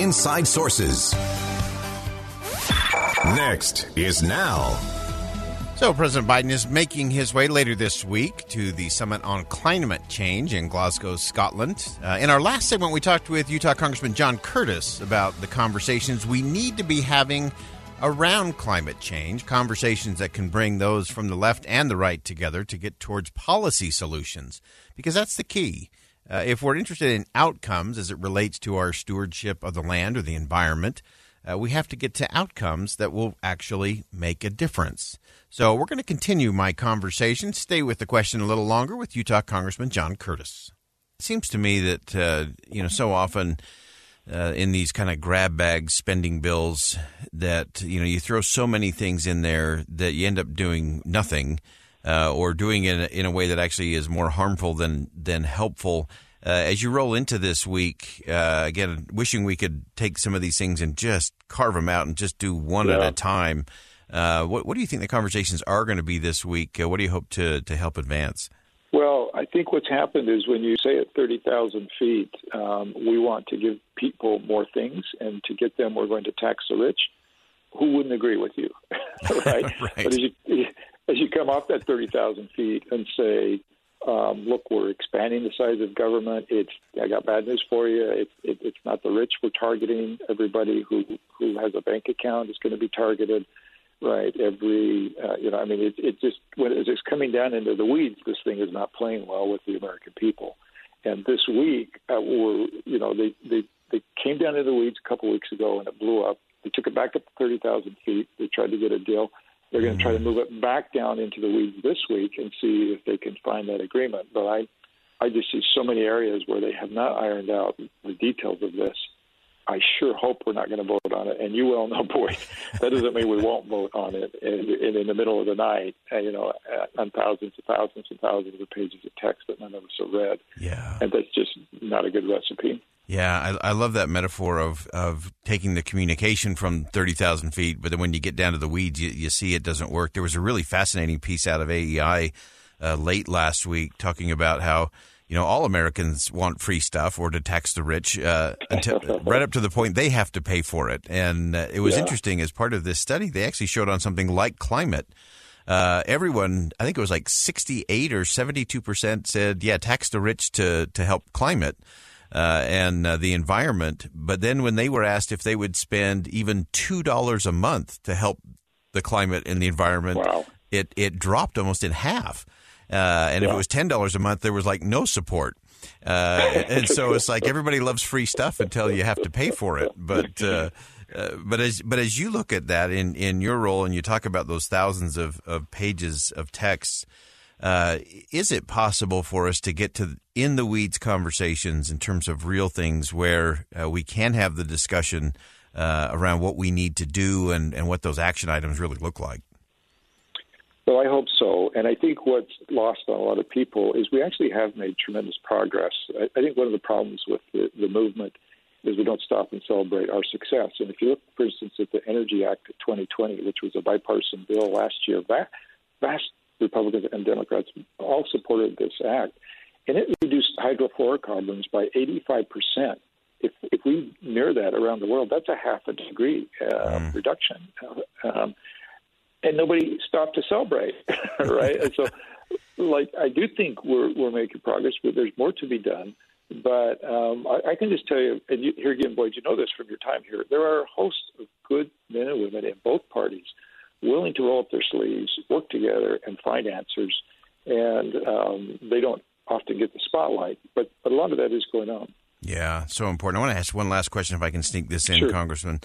Inside Sources. Next is now. So, President Biden is making his way later this week to the Summit on Climate Change in Glasgow, Scotland. Uh, in our last segment, we talked with Utah Congressman John Curtis about the conversations we need to be having around climate change, conversations that can bring those from the left and the right together to get towards policy solutions, because that's the key. Uh, if we're interested in outcomes as it relates to our stewardship of the land or the environment, uh, we have to get to outcomes that will actually make a difference. So we're going to continue my conversation. Stay with the question a little longer with Utah Congressman John Curtis. It seems to me that uh, you know so often uh, in these kind of grab bag spending bills that you know you throw so many things in there that you end up doing nothing uh, or doing it in a way that actually is more harmful than than helpful. Uh, as you roll into this week, uh, again, wishing we could take some of these things and just carve them out and just do one yeah. at a time. Uh, what, what, do you think the conversations are going to be this week? Uh, what do you hope to to help advance? Well, I think what's happened is when you say at 30,000 feet, um, we want to give people more things, and to get them, we're going to tax the rich. Who wouldn't agree with you, right? right? But as you as you come off that 30,000 feet and say, um, look, we're expanding the size of government. It's I got bad news for you. It, it, it's not the rich we're targeting. Everybody who who has a bank account is going to be targeted, right? Every uh, you know, I mean, it, it just when it's coming down into the weeds, this thing is not playing well with the American people. And this week, uh, we're you know, they they they came down into the weeds a couple weeks ago and it blew up. They took it back up to 30,000 feet. They tried to get a deal they're going to try to move it back down into the weeds this week and see if they can find that agreement. But I, I just see so many areas where they have not ironed out the details of this. I sure hope we're not going to vote on it. And you well know, boy, that doesn't mean we won't vote on it in, in, in the middle of the night, uh, you know, uh, on thousands and thousands and thousands of pages of text that none of us have read. Yeah. And that's just not a good recipe. Yeah, I, I, love that metaphor of, of taking the communication from 30,000 feet, but then when you get down to the weeds, you, you see it doesn't work. There was a really fascinating piece out of AEI uh, late last week talking about how, you know, all Americans want free stuff or to tax the rich uh, until, right up to the point they have to pay for it. And uh, it was yeah. interesting as part of this study, they actually showed on something like climate. Uh, everyone, I think it was like 68 or 72% said, yeah, tax the rich to, to help climate uh, and uh, the environment. But then when they were asked if they would spend even two dollars a month to help the climate and the environment, wow. it it dropped almost in half. Uh, and yeah. if it was ten dollars a month, there was like no support. Uh, and so it's like everybody loves free stuff until you have to pay for it. But uh, uh, but as but as you look at that in, in your role and you talk about those thousands of, of pages of text, uh, is it possible for us to get to in the weeds conversations in terms of real things where uh, we can have the discussion uh, around what we need to do and, and what those action items really look like? Well, I hope so. And I think what's lost on a lot of people is we actually have made tremendous progress. I, I think one of the problems with the, the movement is we don't stop and celebrate our success. And if you look, for instance, at the Energy Act of 2020, which was a bipartisan bill last year, vast, vast Republicans and Democrats all supported this act, and it reduced hydrofluorocarbons by 85 percent. If if we mirror that around the world, that's a half a degree uh, mm. reduction, um, and nobody stopped to celebrate, right? and so, like I do think we're we're making progress, but there's more to be done. But um, I, I can just tell you, and you, here again, Boyd, you know this from your time here. There are a host of good men and women in both parties willing to roll up their sleeves, work together, and find answers. And um, they don't often get the spotlight, but, but a lot of that is going on. Yeah, so important. I want to ask one last question if I can sneak this in, sure. Congressman.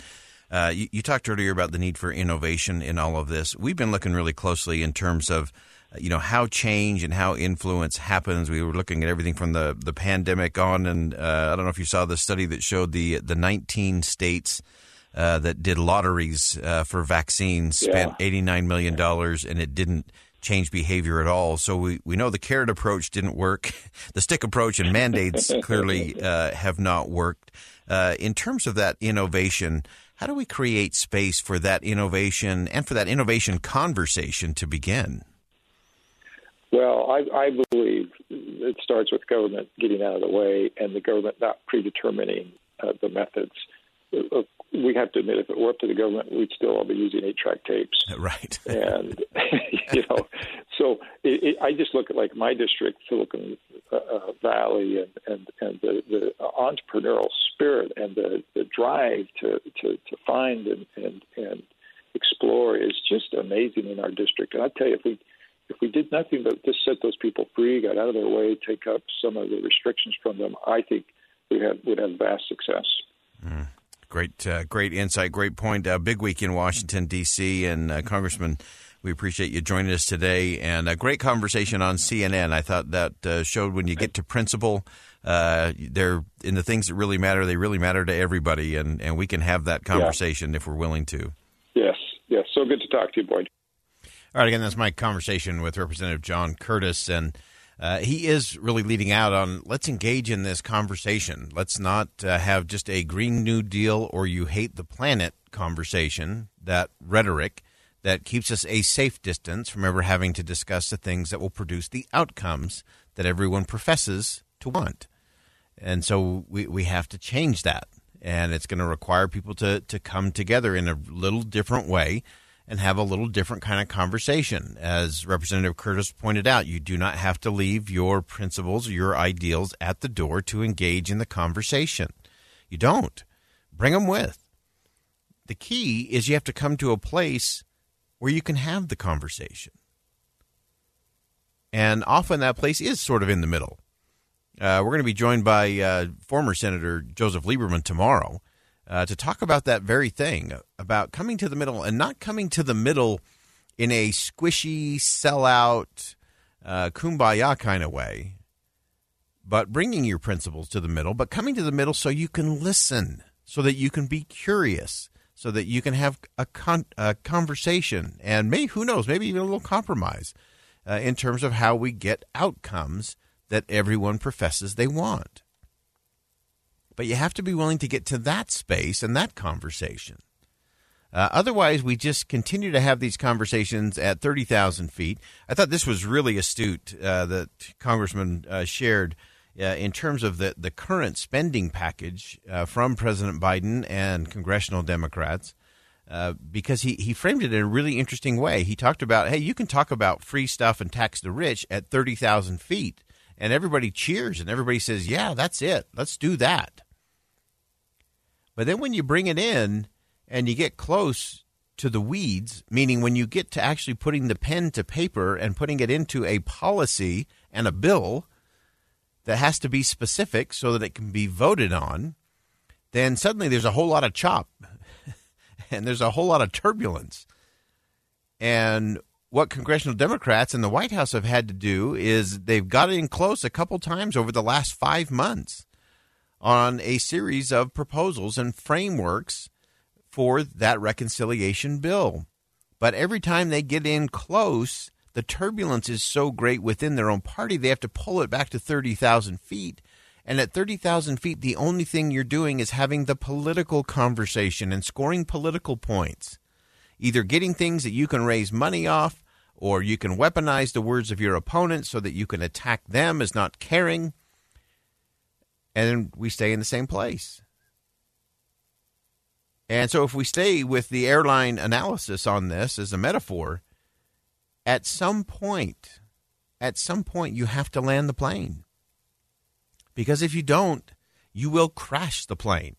Uh, you, you, talked earlier about the need for innovation in all of this. We've been looking really closely in terms of, uh, you know, how change and how influence happens. We were looking at everything from the, the pandemic on, and uh, I don't know if you saw the study that showed the the 19 states uh, that did lotteries uh, for vaccines spent yeah. 89 million dollars, and it didn't change behavior at all. So we, we know the carrot approach didn't work. The stick approach and mandates clearly uh, have not worked. Uh, in terms of that innovation, how do we create space for that innovation and for that innovation conversation to begin? Well, I, I believe it starts with government getting out of the way and the government not predetermining uh, the methods. Uh, we have to admit, if it were up to the government, we'd still all be using eight-track tapes. Right. and you know, so it, it, I just look at like my district, Silicon uh, uh, Valley, and and and the, the entrepreneurial spirit and the the drive to to to find and and and explore is just amazing in our district. And I tell you, if we if we did nothing but just set those people free, got out of their way, take up some of the restrictions from them, I think we have would have vast success. Mm. Great, uh, great insight, great point. Uh, big week in Washington D.C. and uh, Congressman, we appreciate you joining us today and a great conversation on CNN. I thought that uh, showed when you get to principle, uh, they're in the things that really matter. They really matter to everybody, and and we can have that conversation yeah. if we're willing to. Yes, yes. So good to talk to you, Boyd. All right, again, that's my conversation with Representative John Curtis and. Uh, he is really leading out on let's engage in this conversation. Let's not uh, have just a Green New Deal or you hate the planet conversation, that rhetoric that keeps us a safe distance from ever having to discuss the things that will produce the outcomes that everyone professes to want. And so we, we have to change that. And it's going to require people to, to come together in a little different way and have a little different kind of conversation. As Representative Curtis pointed out, you do not have to leave your principles your ideals at the door to engage in the conversation. You don't. Bring them with. The key is you have to come to a place where you can have the conversation. And often that place is sort of in the middle. Uh, we're going to be joined by uh, former Senator Joseph Lieberman tomorrow uh, to talk about that very thing about coming to the middle and not coming to the middle in a squishy, sellout, uh, kumbaya kind of way, but bringing your principles to the middle, but coming to the middle so you can listen, so that you can be curious, so that you can have a, con- a conversation, and maybe, who knows, maybe even a little compromise uh, in terms of how we get outcomes that everyone professes they want. But you have to be willing to get to that space and that conversation. Uh, otherwise, we just continue to have these conversations at 30,000 feet. I thought this was really astute uh, that Congressman uh, shared uh, in terms of the, the current spending package uh, from President Biden and congressional Democrats. Uh, because he, he framed it in a really interesting way. He talked about, hey, you can talk about free stuff and tax the rich at 30,000 feet and everybody cheers and everybody says, "Yeah, that's it. Let's do that." But then when you bring it in and you get close to the weeds, meaning when you get to actually putting the pen to paper and putting it into a policy and a bill that has to be specific so that it can be voted on, then suddenly there's a whole lot of chop and there's a whole lot of turbulence. And what congressional Democrats and the White House have had to do is they've got in close a couple times over the last five months on a series of proposals and frameworks for that reconciliation bill. But every time they get in close, the turbulence is so great within their own party, they have to pull it back to 30,000 feet. And at 30,000 feet, the only thing you're doing is having the political conversation and scoring political points. Either getting things that you can raise money off or you can weaponize the words of your opponent so that you can attack them as not caring, and we stay in the same place. And so, if we stay with the airline analysis on this as a metaphor, at some point, at some point, you have to land the plane. Because if you don't, you will crash the plane.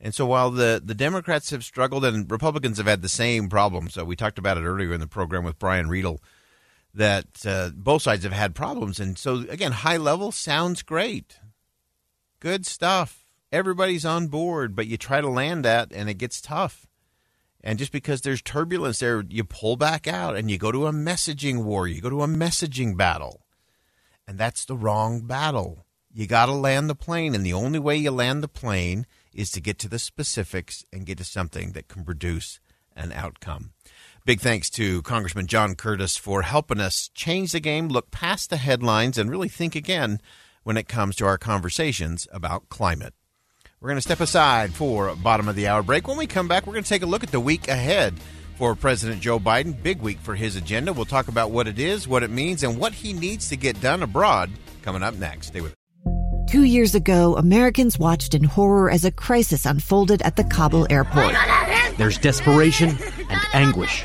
And so while the, the Democrats have struggled and Republicans have had the same problems, so we talked about it earlier in the program with Brian Riedl, that uh, both sides have had problems. And so, again, high level sounds great. Good stuff. everybody's on board, but you try to land that and it gets tough. And just because there's turbulence there, you pull back out and you go to a messaging war, you go to a messaging battle. And that's the wrong battle. You got to land the plane, and the only way you land the plane is to get to the specifics and get to something that can produce an outcome. Big thanks to Congressman John Curtis for helping us change the game, look past the headlines, and really think again when it comes to our conversations about climate. We're going to step aside for bottom of the hour break. When we come back, we're going to take a look at the week ahead for President Joe Biden. Big week for his agenda. We'll talk about what it is, what it means, and what he needs to get done abroad coming up next. Stay with us. Two years ago, Americans watched in horror as a crisis unfolded at the Kabul airport. There's desperation and anguish.